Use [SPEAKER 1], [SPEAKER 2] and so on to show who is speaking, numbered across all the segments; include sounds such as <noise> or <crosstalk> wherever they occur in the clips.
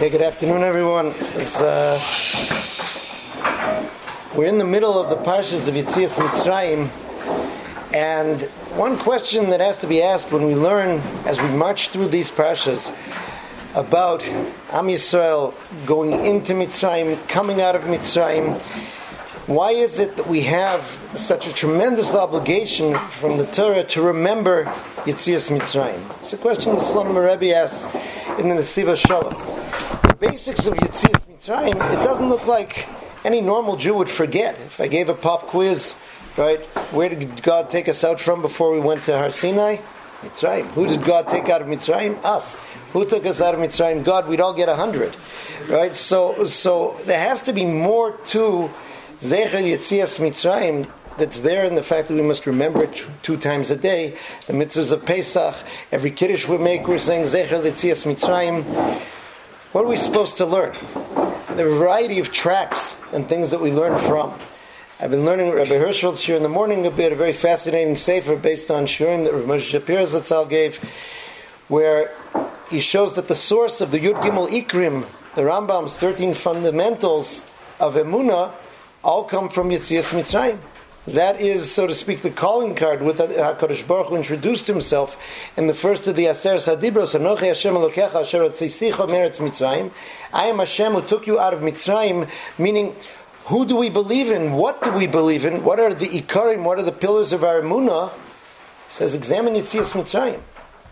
[SPEAKER 1] Okay, good afternoon, everyone. Uh, we're in the middle of the parshas of Yitzias Mitzrayim, and one question that has to be asked when we learn, as we march through these parshas, about Am Yisrael going into Mitzrayim, coming out of Mitzrayim, why is it that we have such a tremendous obligation from the Torah to remember Yitzias Mitzrayim? It's a question the Slonim Rebbe asks in the Nesiva Shalom. Basics of Yitzias Mitzrayim, it doesn't look like any normal Jew would forget. If I gave a pop quiz, right, where did God take us out from before we went to Har Sinai? Mitzrayim. Who did God take out of Mitzrayim? Us. Who took us out of Mitzrayim? God. We'd all get a hundred, right? So, so there has to be more to Zecher Yitzias Mitzrayim that's there in the fact that we must remember it two times a day. The mitzvahs of Pesach, every Kiddush we make, we're saying Zecher Yitzias Mitzrayim. What are we supposed to learn? The variety of tracks and things that we learn from. I've been learning Rabbi Hirschfeld's here in the morning a bit, a very fascinating sefer based on Shurim that Rav Moshe Shapiro Zatzal gave, where he shows that the source of the Yud Gimel Ikrim, the Rambam's 13 fundamentals of Emunah, all come from Yitzias Mitzrayim. That is, so to speak, the calling card with uh, HaKadosh Baruch Hu introduced himself in the first of the Aseres HaDibros, Anochi Hashem Elokecha Asher Otzisicho Meretz Mitzrayim. I am Hashem who took you out of Mitzrayim, meaning, who do we believe in? What do we believe in? What are the Ikarim? What are the pillars of our Emunah? He says, examine Yitzias Mitzrayim.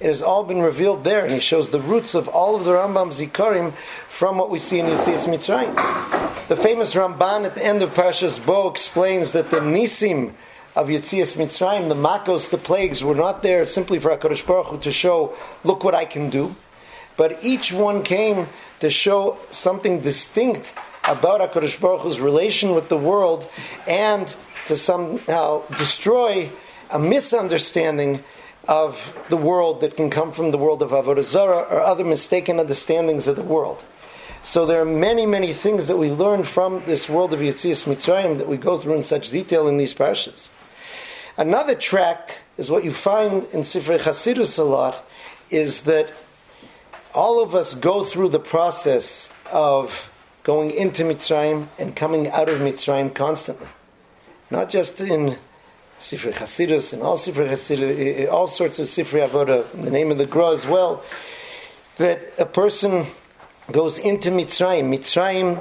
[SPEAKER 1] It has all been revealed there, and he shows the roots of all of the Rambam's Ikarim from what we see in Yitzias Mitzrayim. The famous Ramban at the end of Parashas Bo explains that the Nisim of Yitzias Mitzrayim, the Makos, the plagues, were not there simply for HaKadosh Baruch Hu to show, look what I can do, but each one came to show something distinct about HaKadosh Baruch Hu's relation with the world and to somehow destroy a misunderstanding of the world that can come from the world of Avodah Zarah or other mistaken understandings of the world. So there are many, many things that we learn from this world of Yitzias Mitzrayim that we go through in such detail in these parshas. Another track is what you find in Sifrei Chasidus a lot, is that all of us go through the process of going into Mitzrayim and coming out of Mitzrayim constantly. Not just in Sifrei Chasidus and all Sifrei Chasidus, eh, eh, all sorts of Sifrei Avoda, the name of the Gra as well, that a person goes into Mitzrayim. Mitzrayim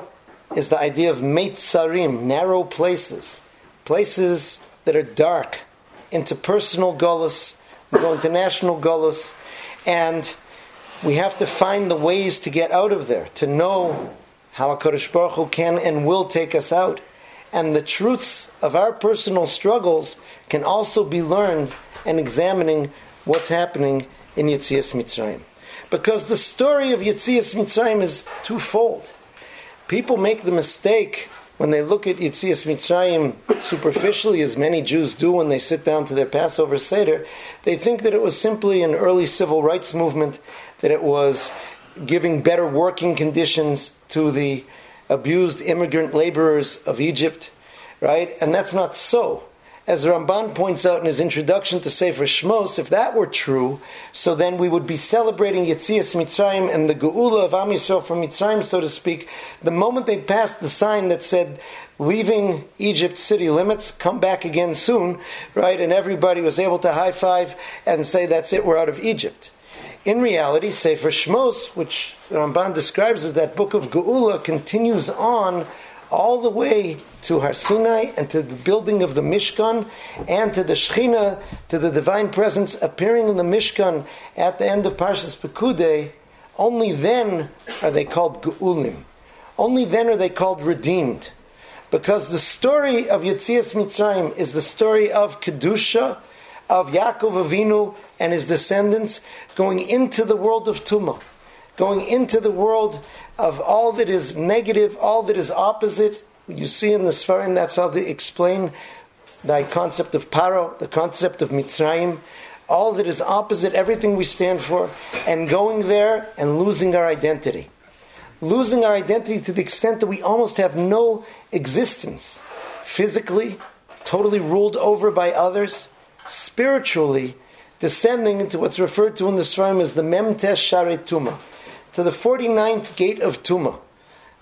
[SPEAKER 1] is the idea of Meitzarim, narrow places, places that are dark, into personal gullus, we go into national gullus, and we have to find the ways to get out of there, to know how HaKadosh Baruch Hu can and will take us out and the truths of our personal struggles can also be learned and examining what's happening in Yitzias Mitzrayim. Because the story of Yitzias Mitzrayim is twofold. People make the mistake when they look at Yitzias Mitzrayim superficially, as many Jews do when they sit down to their Passover Seder, they think that it was simply an early civil rights movement, that it was giving better working conditions to the abused immigrant laborers of Egypt, right? And that's not so. As Ramban points out in his introduction to Sefer Shmos, if that were true, so then we would be celebrating Yitzias Mitzrayim and the Geula of Am Yisrael from Mitzrayim, so to speak, the moment they passed the sign that said, leaving Egypt city limits, come back again soon, right? And everybody was able to high five and say, that's it, we're out of Egypt. In reality, Sefer Shmos, which Ramban describes as that book of Geula, continues on all the way to Har Sinai and to the building of the Mishkan and to the Shechina, to the divine presence appearing in the Mishkan at the end of Parshas Pekudei. Only then are they called Geulim. Only then are they called redeemed. Because the story of Yitzias Mitzrayim is the story of Kedusha, of Yaakov Avinu and his descendants going into the world of Tumah, going into the world of all that is negative, all that is opposite. You see in the Sfarim, that's how they explain the concept of Paro, the concept of Mitzrayim, all that is opposite, everything we stand for, and going there and losing our identity. Losing our identity to the extent that we almost have no existence. Physically, totally ruled over by others, spiritually, descending into what's referred to in the Sfarim as the Memtesh Sharet Tuma, to the 49th gate of Tuma,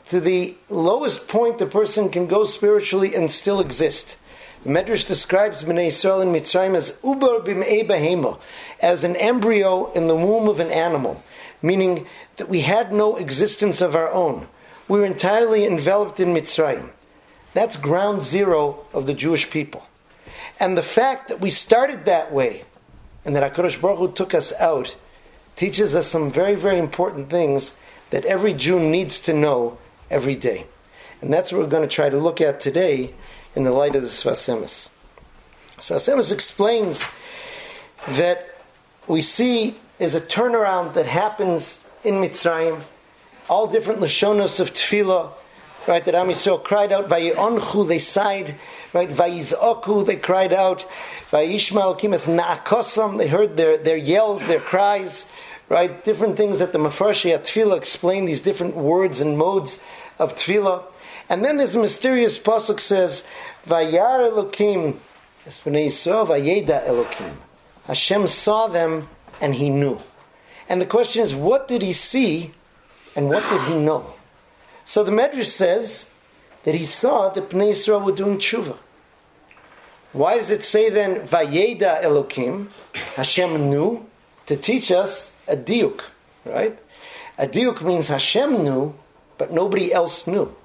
[SPEAKER 1] to the lowest point a person can go spiritually and still exist. The Medrash describes Bnei Yisrael in Mitzrayim as uber bim'ei behema, as an embryo in the womb of an animal, meaning that we had no existence of our own. We were entirely enveloped in Mitzrayim. That's ground zero of the Jewish people. And the fact that we started that way, and that HaKadosh Baruch Hu took us out, teaches us some very, very important things that every Jew needs to know every day. And that's what we're going to try to look at today in the light of the Sfas Emes. Sfas Emes explains that we see is a turnaround that happens in Mitzrayim, all different lashonos of tefillah, right? That Am Yisrael cried out, "Vayonchu," they sighed, right? "Vayizoku," they cried out, "Vayishmael kimas naakosam," they heard their, their yells, their cries, right? Different things that the Mefarshi at tefillah explain these different words and modes of tefillah. And then this mysterious pasuk says, "Vayar Elokim." Vayeda Elokim. Hashem saw them and he knew. And the question is, what did he see and what did he know? So the Medrash says that he saw that Bnei Israel were doing tshuva. Why does it say then, Vayeda Elokim, Hashem knew, to teach us a diuk, right? A diuk means Hashem knew, but nobody else knew.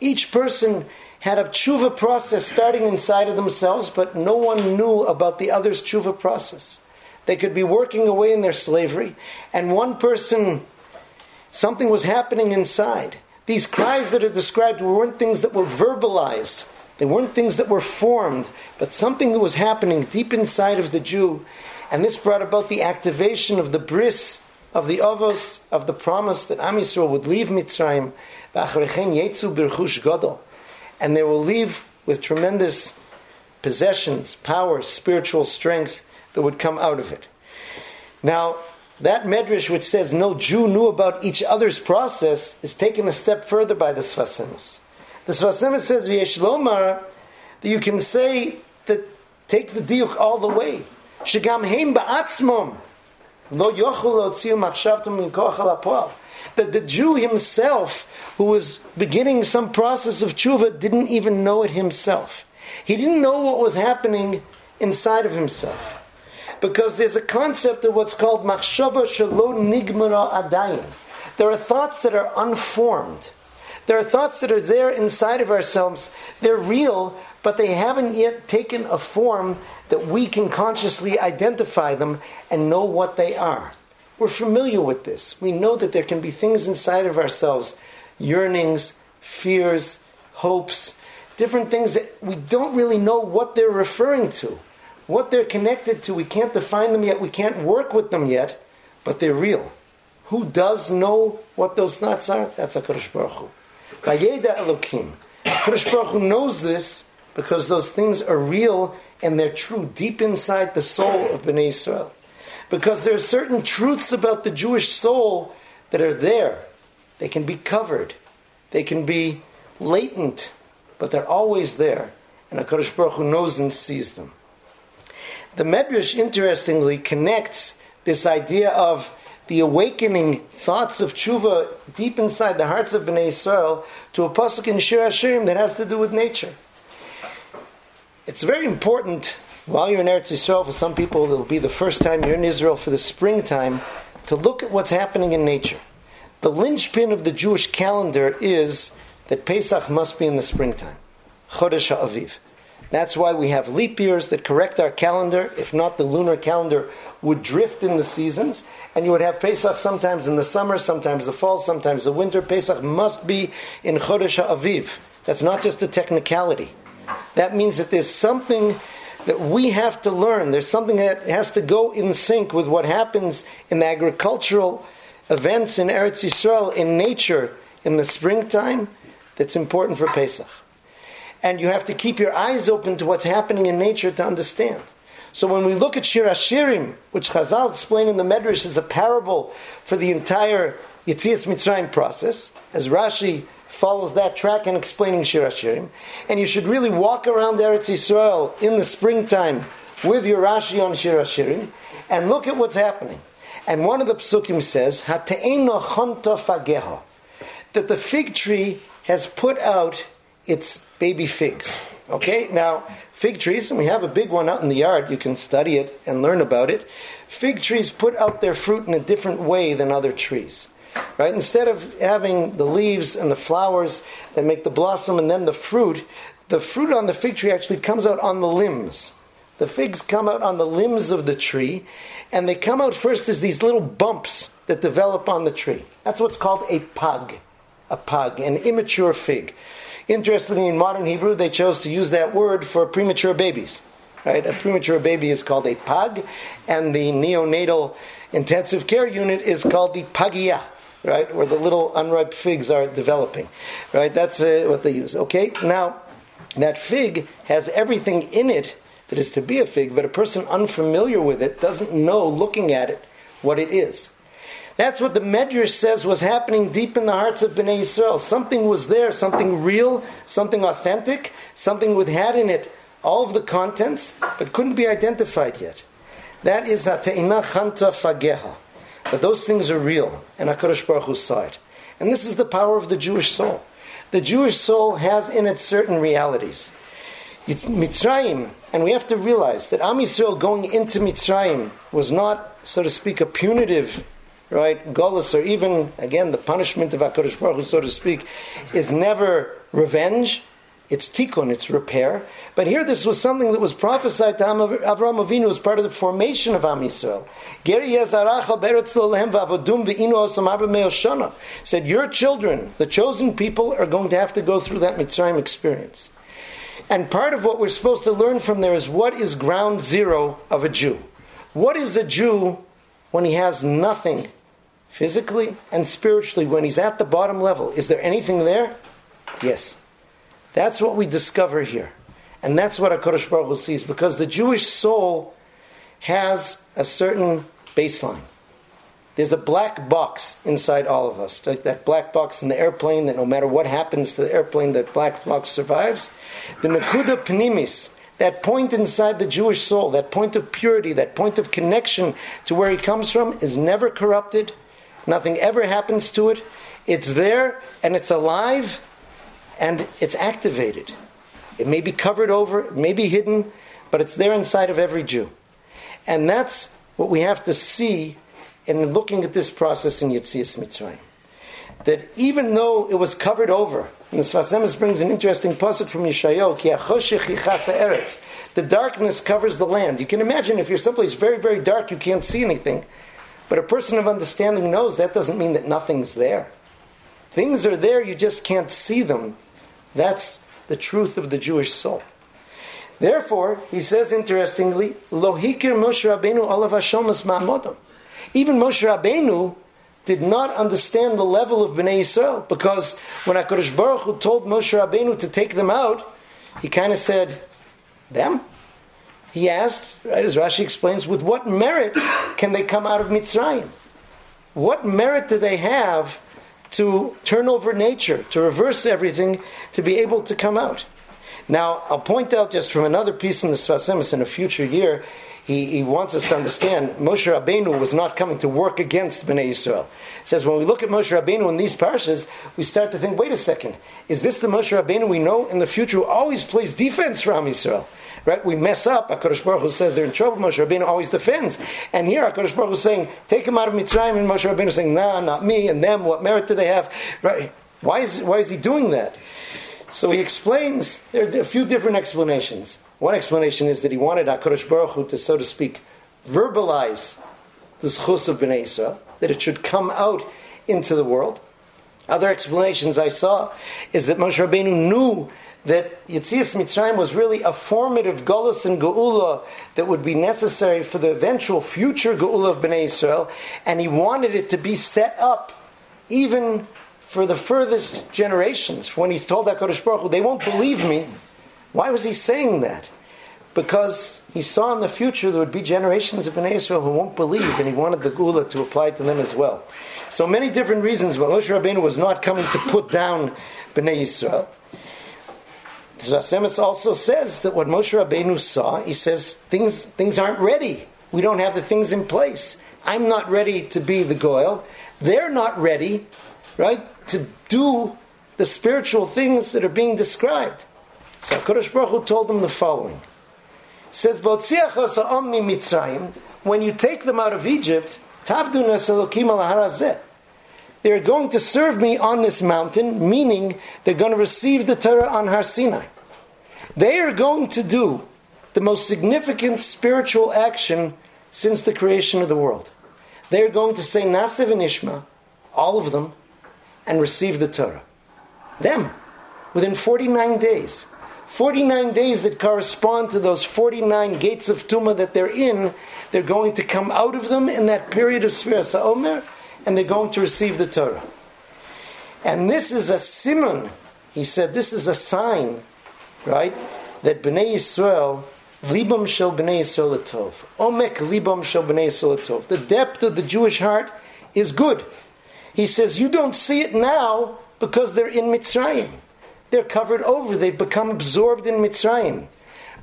[SPEAKER 1] Each person had a tshuva process starting inside of themselves, but no one knew about the other's tshuva process. They could be working away in their slavery, and one person, something was happening inside. These cries that are described weren't things that were verbalized. They weren't things that were formed, but something that was happening deep inside of the Jew. And this brought about the activation of the bris, of the avos, of the promise that Am Yisrael would leave Mitzrayim, and they will leave with tremendous possessions, power, spiritual strength that would come out of it. Now, that medrash which says no Jew knew about each other's process is taken a step further by the Sfas Emes. The Sfas Emes says v'yesh lomar that you can say that take the diuk all the way. Shegam heim ba'atzmom lo yochul machshavtum That the Jew himself, who was beginning some process of tshuva, didn't even know it himself. He didn't know what was happening inside of himself because there's a concept of what's called machshava shelo nigmara adayin. There are thoughts that are unformed. There are thoughts that are there inside of ourselves. They're real, but they haven't yet taken a form that we can consciously identify them and know what they are. We're familiar with this. We know that there can be things inside of ourselves yearnings, fears, hopes, different things that we don't really know what they're referring to what they're connected to. We can't define them yet. We can't work with them yet, but they're real. Who does know what those thoughts are? That's HaKadosh Baruch Hu. Vayeda Elokim. Baruch Hu knows this because those things are real and they're true deep inside the soul of Bnei Israel. Because there are certain truths about the Jewish soul that are there. They can be covered. They can be latent, but they're always there. And HaKadosh Baruch Hu knows and sees them. The Medrash, interestingly, connects this idea of the awakening thoughts of tshuva deep inside the hearts of Bnei Israel to a pasuk in Shir Hashirim that has to do with nature. It's very important while you're in Eretz Yisrael. For some people, it'll be the first time you're in Israel for the springtime to look at what's happening in nature. The linchpin of the Jewish calendar is that Pesach must be in the springtime, Chodesh HaAviv. That's why we have leap years that correct our calendar. If not, the lunar calendar would drift in the seasons, and you would have Pesach sometimes in the summer, sometimes the fall, sometimes the winter. Pesach must be in Chodesh Aviv. That's not just a technicality. That means that there's something that we have to learn. There's something that has to go in sync with what happens in the agricultural events in Eretz Yisrael, in nature, in the springtime, that's important for Pesach and you have to keep your eyes open to what's happening in nature to understand. So when we look at Shir Hashirim, which Chazal explained in the Medrash is a parable for the entire Yitzias Mitzrayim process, as Rashi follows that track in explaining Shir Hashirim, and you should really walk around Eretz Yisrael in the springtime with your Rashi on Shir Hashirim and look at what's happening. And one of the psukim says, "Hate'eno chonta fageha," that the fig tree has put out its baby figs. Okay, now fig trees, and we have a big one out in the yard. You can study it and learn about it. Fig trees put out their fruit in a different way than other trees. Right? Instead of having the leaves and the flowers that make the blossom and then the fruit, the fruit on the fig tree actually comes out on the limbs. The figs come out on the limbs of the tree, and they come out first as these little bumps that develop on the tree. That's what's called a pug, a pug, an immature fig. Interestingly, in modern Hebrew, they chose to use that word for premature babies. Right? A premature baby is called a pug, and the neonatal intensive care unit is called the pagia, right, where the little unripe figs are developing. Right? That's uh, what they use. Okay, now that fig has everything in it that is to be a fig, but a person unfamiliar with it doesn't know, looking at it, what it is. That's what the Medrash says was happening deep in the hearts of Bnei Israel. Something was there, something real, something authentic, something with had in it all of the contents, but couldn't be identified yet. That is Ha'te'ina Chanta Fageha. But those things are real, and HaKadosh Baruch Hu saw it. And this is the power of the Jewish soul. The Jewish soul has in it certain realities. It's Mitzrayim, and we have to realize that Am Yisrael going into Mitzrayim was not, so to speak, a punitive, right, Golas, or even, again, the punishment of HaKadosh Baruch Hu, so to speak, is never revenge, it's tikkun, it's repair. But here, this was something that was prophesied to Avraham Avinu as part of the formation of Am Yisrael. Said, your children, the chosen people, are going to have to go through that Mitzrayim experience. And part of what we're supposed to learn from there is what is ground zero of a Jew. What is a Jew when he has nothing physically and spiritually, when he's at the bottom level? Is there anything there? Yes. That's what we discover here. And that's what HaKadosh Baruch Hu sees, because the Jewish soul has a certain baseline. There's a black box inside all of us, like that black box in the airplane that no matter what happens to the airplane, that black box survives. The Nakuda Pnimis, that point inside the Jewish soul, that point of purity, that point of connection to where he comes from, is never corrupted. Nothing ever happens to it. It's there and it's alive and it's activated. It may be covered over, it may be hidden, but it's there inside of every Jew. And that's what we have to see in looking at this process in Yitzias Mitzrayim. That even though it was covered over, and the Sfas Emes brings an interesting pasuk from Yeshayahu. The darkness covers the land. You can imagine if you're someplace very, very dark, you can't see anything. But a person of understanding knows that doesn't mean that nothing's there. Things are there, you just can't see them. That's the truth of the Jewish soul. Therefore, he says interestingly, Lohikir Moshe Rabbeinu olav Hashemas ma'amodam. Even Moshe Rabbeinu did not understand the level of Bnei Yisrael because when HaKadosh Baruch Hu told Moshe Rabbeinu to take them out, he kind of said, them? He asked, right, as Rashi explains, with what merit can they come out of Mitzrayim? What merit do they have to turn over nature, to reverse everything, to be able to come out? Now, I'll point out just from another piece in the Sfas Emes in a future year, he, he wants us to understand Moshe Rabbeinu was not coming to work against Bnei Yisrael. He says when we look at Moshe Rabbeinu in these parshas, we start to think, wait a second, is this the Moshe Rabbeinu we know in the future who always plays defense for Am Yisrael? Right? We mess up. Hakadosh Baruch Hu says they're in trouble. Moshe Rabbeinu always defends. And here Hakadosh Baruch Hu is saying, take him out of Mitzrayim, and Moshe Rabbeinu is saying, nah, not me and them. What merit do they have? Right? Why is why is he doing that? So he explains. There are a few different explanations. One explanation is that he wanted HaKadosh Baruch Hu to, so to speak, verbalize the schus of Bnei Israel, that it should come out into the world. Other explanations I saw is that Moshe Rabbeinu knew that Yitzias Mitzrayim was really a formative Golus and Geula that would be necessary for the eventual future Geula of Bnei Israel, and he wanted it to be set up even for the furthest generations. When he's told HaKadosh Baruch Hu, they won't believe me why was he saying that? Because he saw in the future there would be generations of Bnei Israel who won't believe, and he wanted the Geula to apply to them as well. So many different reasons, but Moshe Rabbeinu was not coming to put down Bnei Israel. Sfas Emes also says that what Moshe Rabbeinu saw, he says things things aren't ready. We don't have the things in place. I'm not ready to be the Goyle. They're not ready, right, to do the spiritual things that are being described. So HaKadosh Baruch Hu told them the following. It says, when you take them out of Egypt, they're going to serve me on this mountain, meaning they're going to receive the Torah on Har Sinai. They are going to do the most significant spiritual action since the creation of the world. They are going to say Na'aseh V'nishma, all of them, and receive the Torah. Them, within 49 days. 49 days that correspond to those 49 gates of Tumah that they're in, they're going to come out of them in that period of Sfiras Omer, and they're going to receive the Torah. And this is a simon, he said, this is a sign, right, that Bnei Yisrael, libam shel Bnei Yisrael tov, omek libam shel Bnei Yisrael tov. The depth of the Jewish heart is good. He says, you don't see it now because they're in Mitzrayim. They're covered over. They've become absorbed in Mitzrayim.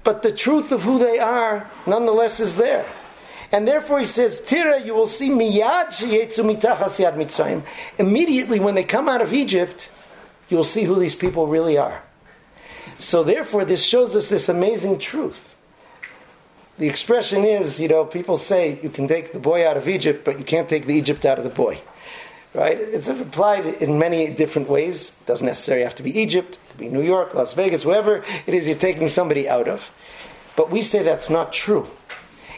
[SPEAKER 1] But the truth of who they are, nonetheless, is there. And therefore he says, Tira, you will see miyad sheyetzu mitachas yad Mitzrayim. Immediately when they come out of Egypt, you'll see who these people really are. So therefore, this shows us this amazing truth. The expression is, you know, people say you can take the boy out of Egypt, but you can't take the Egypt out of the boy right? It's applied in many different ways. It doesn't necessarily have to be Egypt, it could be New York, Las Vegas, wherever it is you're taking somebody out of. But we say that's not true.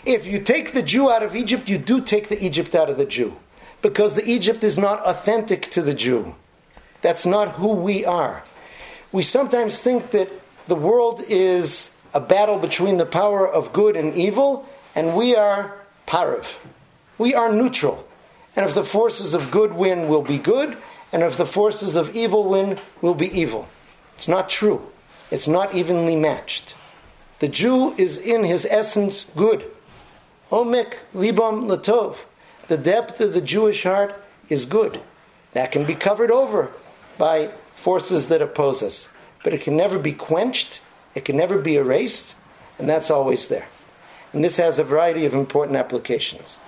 [SPEAKER 1] If you take the Jew out of Egypt, you do take the Egypt out of the Jew. Because the Egypt is not authentic to the Jew. That's not who we are. We sometimes think that the world is a battle between the power of good and evil, and we are parav. We are neutral. And if the forces of good win, will be good, and if the forces of evil win, will be evil. It's not true. It's not evenly matched. The Jew is in his essence good. Omek libam latov. The depth of the Jewish heart is good. That can be covered over by forces that oppose us. But it can never be quenched, it can never be erased, and that's always there. And this has a variety of important applications.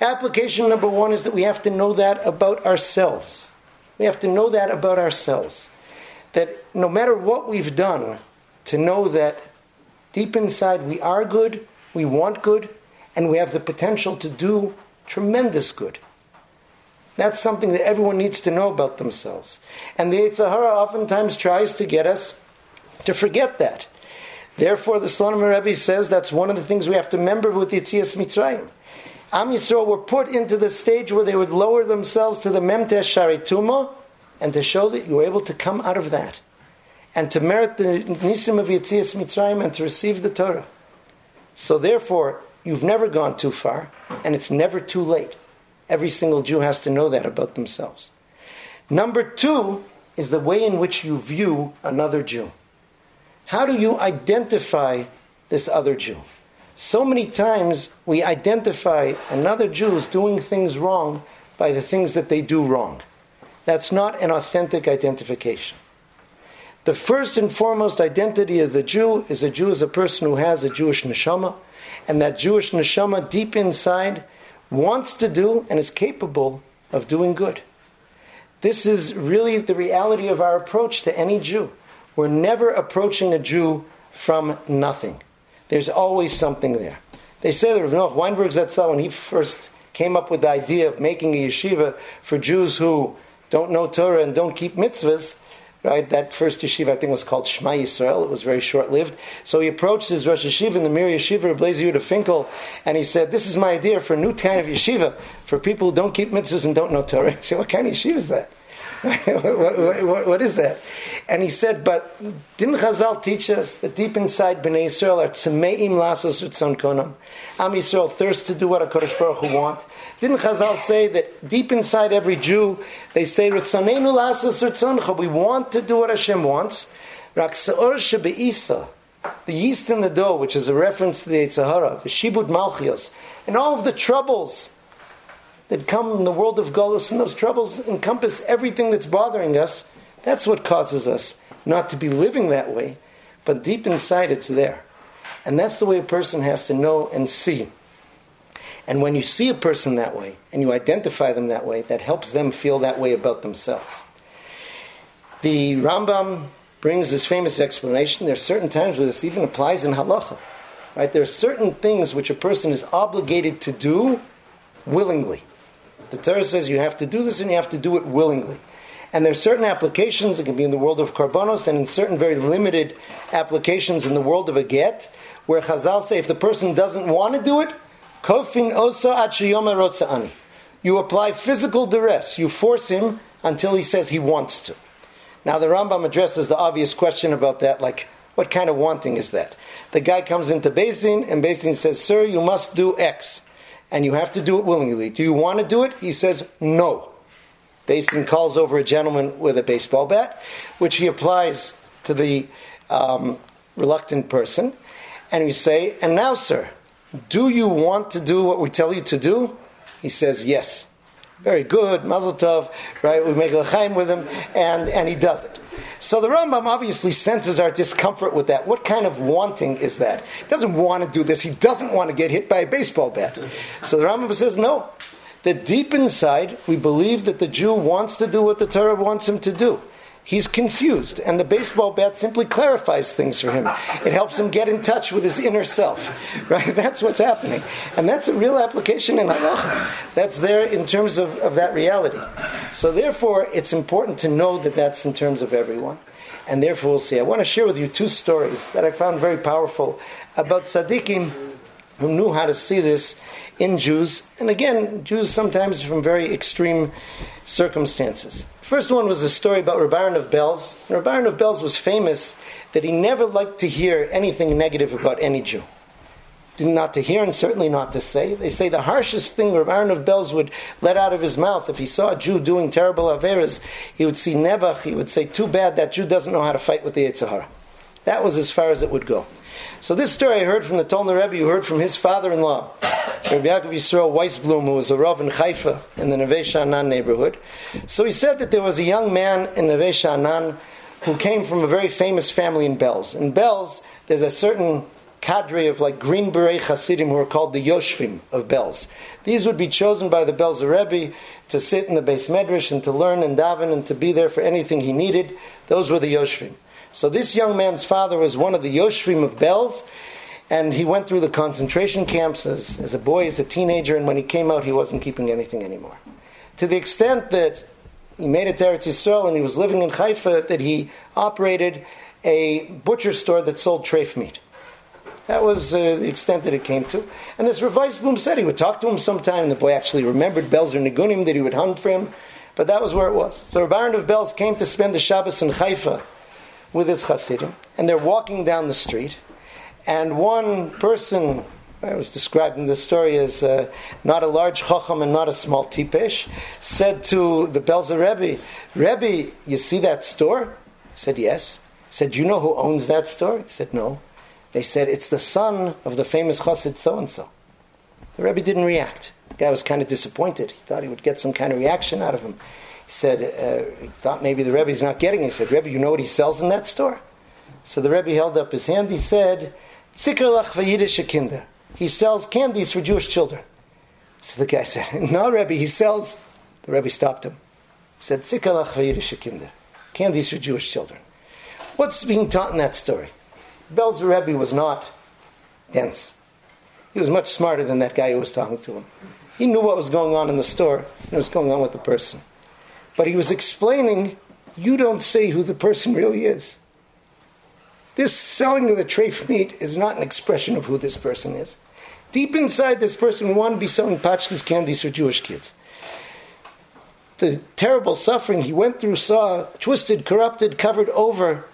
[SPEAKER 1] Application number one is that we have to know that about ourselves. We have to know that about ourselves. That no matter what we've done, to know that deep inside we are good, we want good, and we have the potential to do tremendous good. That's something that everyone needs to know about themselves. And the Yetzer Hara oftentimes tries to get us to forget that. Therefore, the Slonim Rebbe says that's one of the things we have to remember with Yitzias Mitzrayim. Am Yisrael were put into the stage where they would lower themselves to the Memtesh Sharituma and to show that you were able to come out of that and to merit the Nisim of Yitzias Mitzrayim and to receive the Torah. So therefore, you've never gone too far and it's never too late. Every single Jew has to know that about themselves. Number two is the way in which you view another Jew. How do you identify this other Jew? So many times we identify another Jew as doing things wrong by the things that they do wrong. That's not an authentic identification. The first and foremost identity of the Jew is a Jew is a person who has a Jewish neshama, and that Jewish neshama deep inside wants to do and is capable of doing good. This is really the reality of our approach to any Jew. We're never approaching a Jew from nothing. There's always something there. They say that Rav Noach Weinberg Zatzal, when he first came up with the idea of making a yeshiva for Jews who don't know Torah and don't keep mitzvahs, right? That first yeshiva, I think, was called Shema Yisrael. It was very short lived. So he approached his Rosh Yeshiva in the Mir Yeshiva, Blazer Yehuda Finkel, and he said, This is my idea for a new kind of yeshiva for people who don't keep mitzvahs and don't know Torah. <laughs> He said, What kind of yeshiva is that? What, what, what is that? And he said, but didn't Chazal teach us that deep inside Bnei Yisrael are tzemeim lasas ritzon konam? Am Yisrael thirsts to do what a Kodesh Baruch Hu want. Didn't Chazal say that deep inside every Jew, they say ritzonenu lasas ritzoncha, we want to do what Hashem wants. Rak se'or shebe'isa, the yeast in the dough, which is a reference to the Yetzer Hara, the Shibud Malchios, and all of the troubles that come in the world of Gullus, and those troubles encompass everything that's bothering us. That's what causes us not to be living that way, but deep inside it's there. And that's the way a person has to know and see. And when you see a person that way and you identify them that way, that helps them feel that way about themselves. The Rambam brings this famous explanation. There are certain times where this even applies in halacha. Right? There are certain things which a person is obligated to do willingly. The Torah says you have to do this and you have to do it willingly. And there are certain applications, it can be in the world of karbonos, and in certain very limited applications in the world of a get, where Chazal say if the person doesn't want to do it, kofin osa ani. You apply physical duress, you force him until he says he wants to. Now the Rambam addresses the obvious question about that, like what kind of wanting is that? The guy comes into Din, and Din says, Sir, you must do X, and you have to do it willingly. Do you want to do it? He says, No. Beis Din calls over a gentleman with a baseball bat, which he applies to the um, reluctant person. And we say, And now, sir, do you want to do what we tell you to do? He says, Yes. Very good, Mazel Tov, right? We make a l'chaim with him, and, and he does it. So the Rambam obviously senses our discomfort with that. What kind of wanting is that? He doesn't want to do this. He doesn't want to get hit by a baseball bat. So the Rambam says, no, that deep inside we believe that the Jew wants to do what the Torah wants him to do. He's confused, and the baseball bat simply clarifies things for him. It helps him get in touch with his inner self, <laughs> right? That's what's happening, and that's a real application in halacha. That's there in terms of, of that reality. So, therefore, it's important to know that that's in terms of everyone, and therefore, we'll see. I want to share with you two stories that I found very powerful about tzaddikim who knew how to see this in Jews, and again, Jews sometimes from very extreme circumstances. First one was a story about Rabbi of Belz. Rabbi of Belz was famous that he never liked to hear anything negative about any Jew. Not to hear and certainly not to say. They say the harshest thing Rabbi of Belz would let out of his mouth if he saw a Jew doing terrible averas, he would see Nebuch, he would say, Too bad that Jew doesn't know how to fight with the Yetzer Hara. That was as far as it would go. So this story I heard from the Tolner Rebbe, you heard from his father-in-law, Rabbi Yaakov Yisrael Weisblum, who was a Rav in Haifa in the Neve Sha'anan neighborhood. So he said that there was a young man in Neve Sha'anan who came from a very famous family in Belz. In Belz, there's a certain cadre of like Green Beret Hasidim who are called the Yoshvim of Belz. These would be chosen by the Belzer Rebbe to sit in the base medrash and to learn and daven and to be there for anything he needed. Those were the Yoshvim. So this young man's father was one of the Yoshvim of Belz, and he went through the concentration camps as, as a boy, as a teenager, and when he came out, he wasn't keeping anything anymore. To the extent that he made it to Eretz Yisrael and he was living in Haifa, that he operated a butcher store that sold treif meat. That was uh, the extent that it came to. And this Weisblum said he would talk to him sometime, and the boy actually remembered Belzer Nigunim that he would hunt for him, but that was where it was. So Baron of Belz came to spend the Shabbos in Haifa with his Hasidim, and they're walking down the street, and one person, I was described in this story as uh, not a large chacham and not a small tipesh, said to the Belzer Rebbe, Rebbe, you see that store? Said, yes. Said, you know who owns that store? He said, no. They said, it's the son of the famous chassid so-and-so. The Rebbe didn't react. The guy was kind of disappointed. He thought he would get some kind of reaction out of him. Said, uh, he thought maybe the Rebbe's not getting it. He said, Rebbe, you know what he sells in that store? So the Rebbe held up his hand. He said, Kinder. He sells candies for Jewish children. So the guy <laughs> said, No, Rebbe, he sells. The Rebbe stopped him. He said, Kinder. Candies for Jewish children. What's being taught in that story? Belzer Rebbe was not dense. He was much smarter than that guy who was talking to him. He knew what was going on in the store what was going on with the person. But he was explaining, you don't see who the person really is. This selling of the treif meat is not an expression of who this person is. Deep inside this person want to be selling pachkas candies for Jewish kids. The terrible suffering he went through, saw, twisted, corrupted, covered over.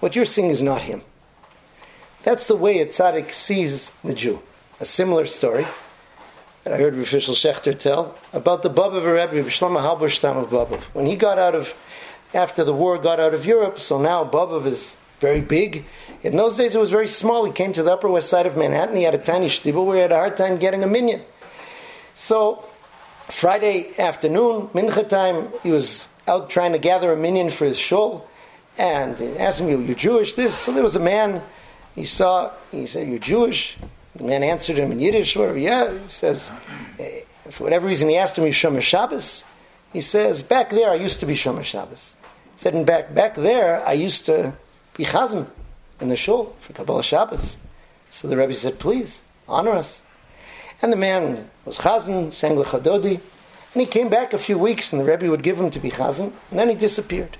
[SPEAKER 1] What you're seeing is not him. That's the way a tzaddik sees the Jew. A similar story that I heard Rav Fishel Shechter tell about the Bobov Rebbe, Shlomo Halberstam of Bobov. When he got out of, after the war, got out of Europe, so now Bobov is very big. In those days, it was very small. He came to the Upper West Side of Manhattan. He had a tiny shtibel where he had a hard time getting a minion. So, Friday afternoon, mincha time, he was out trying to gather a minion for his shul, and asked me, "You're Jewish?" This. So there was a man. He saw. He said, "You're Jewish." The man answered him in Yiddish, whatever. Yeah, he says, eh, for whatever reason, he asked him, "You Shomer Shabbos?" He says, "Back there, I used to be Shomer Shabbos." He said, "And back back there, I used to be chazan in the shul for Kabbalah Shabbos." So the Rebbe said, "Please honor us." And the man was chazan, sang lechadodi, and he came back a few weeks, and the Rebbe would give him to be chazan, and then he disappeared.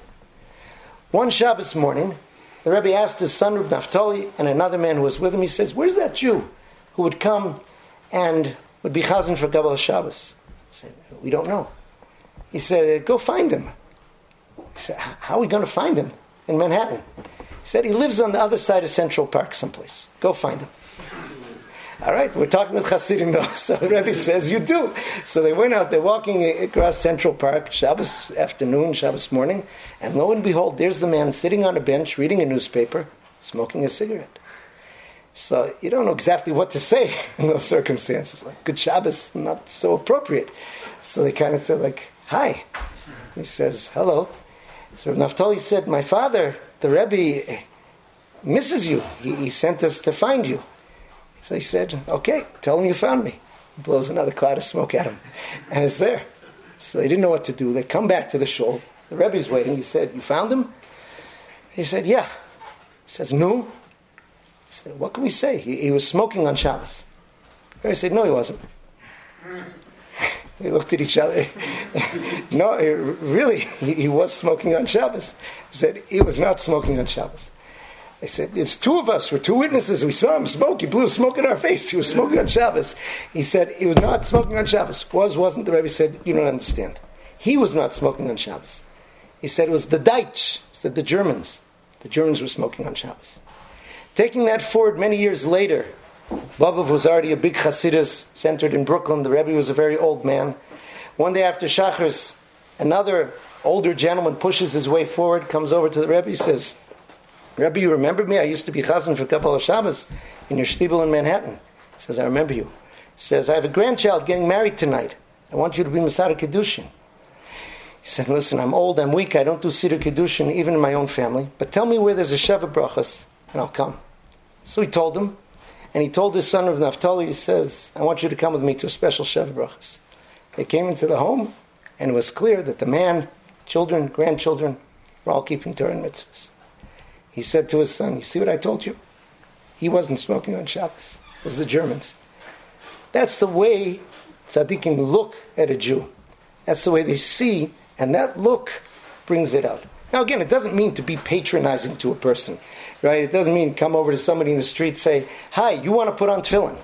[SPEAKER 1] One Shabbos morning, the Rebbe asked his son Reb Naftali and another man who was with him. He says, "Where's that Jew who would come and would be chazan for Kabbalah Shabbos?" He said, "We don't know." He said, "Go find him." He said, "How are we going to find him in Manhattan?" He said, "He lives on the other side of Central Park, someplace. Go find him." All right, we're talking with Hasidim though. <laughs> So the Rebbe says, you do. So they went out, they're walking across Central Park, Shabbos afternoon, Shabbos morning, and lo and behold, there's the man sitting on a bench reading a newspaper, smoking a cigarette. So you don't know exactly what to say <laughs> in those circumstances. Like, good Shabbos, not so appropriate. So they kind of said, like, hi. He says, hello. So Naftali said, my father, the Rebbe, misses you. He, he sent us to find you. So he said, Okay, tell him you found me. Blows another cloud of smoke at him. <laughs> And it's there. So they didn't know what to do. They come back to the shul. The Rebbe's waiting. He said, You found him? He said, Yeah. He says, No. Said, What can we say? He, he was smoking on Shabbos. Rebbe said, No, he wasn't. <laughs> They looked at each other. <laughs> no, really, he, he was smoking on Shabbos. He said, He was not smoking on Shabbos. They said, It's two of us. We're two witnesses. We saw him smoke. He blew smoke in our face. He was smoking on Shabbos. He said, He was not smoking on Shabbos. Was, wasn't. The Rebbe said, You don't understand. He was not smoking on Shabbos. He said it was the Deutsch, said the Germans. The Germans were smoking on Shabbos. Taking that forward many years later, Bobov was already a big Hasidus centered in Brooklyn. The Rebbe was a very old man. One day after Shachris, another older gentleman pushes his way forward, comes over to the Rebbe, says, Rebbe, you remember me? I used to be chazan for Kabbalah Shabbos in your shtibel in Manhattan. He says, I remember you. He says, I have a grandchild getting married tonight. I want you to be Mesader Kiddushin. He said, listen, I'm old, I'm weak, I don't do Siddur Kedushin, even in my own family, but tell me where there's a Sheva Brachas, and I'll come. So he told him, and he told his son of Naphtali, he says, I want you to come with me to a special Sheva Brachas. They came into the home, and it was clear that the man, children, grandchildren, were all keeping Torah and mitzvahs he said to his son, You see what I told you? He wasn't smoking on Shabbos. It was the Germans. That's the way tzaddikim look at a Jew. That's the way they see, and that look brings it out. Now, again, it doesn't mean to be patronizing to a person, right? It doesn't mean come over to somebody in the street say, "Hi, you want to put on tefillin?"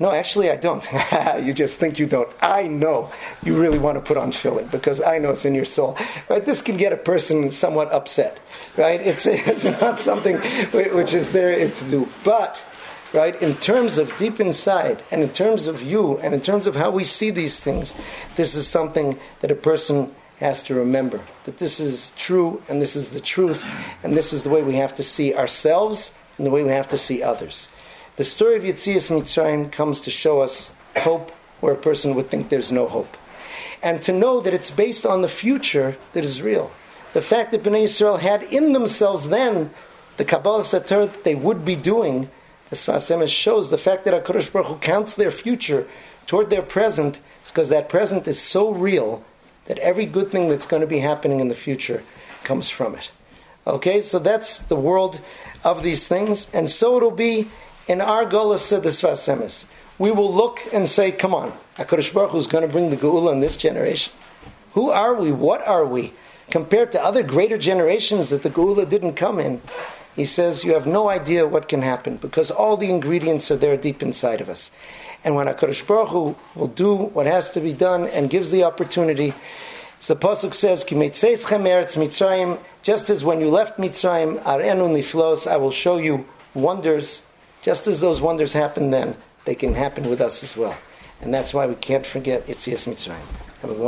[SPEAKER 1] No, actually, I don't. <laughs> you just think you don't. I know you really want to put on tefillin because I know it's in your soul. Right? This can get a person somewhat upset. Right? It's, <laughs> it's not something which is there to do. But, right, in terms of deep inside and in terms of you and in terms of how we see these things, this is something that a person has to remember that this is true and this is the truth and this is the way we have to see ourselves and the way we have to see others. The story of Yitzias Mitzrayim comes to show us hope where a person would think there's no hope. And to know that it's based on the future that is real. The fact that Bnei Israel had in themselves then the Kabbalas HaTorah that they would be doing, the Sfas Emes shows the fact that HaKadosh Baruch Hu counts their future toward their present is because that present is so real that every good thing that's going to be happening in the future comes from it. Okay, so that's the world of these things, and so it'll be in our Sfas Emes, we will look and say, come on, HaKadosh Baruch Hu is going to bring the Geula in this generation. Who are we? What are we? Compared to other greater generations that the Geula didn't come in, he says, you have no idea what can happen because all the ingredients are there deep inside of us. And when HaKadosh Baruch Hu will do what has to be done and gives the opportunity, the Pasuk says, Mitzrayim, just as when you left Mitzrayim, Arenu Niflos, I will show you wonders just as those wonders happened then, they can happen with us as well. And that's why we can't forget Yitzias Mitzrayim.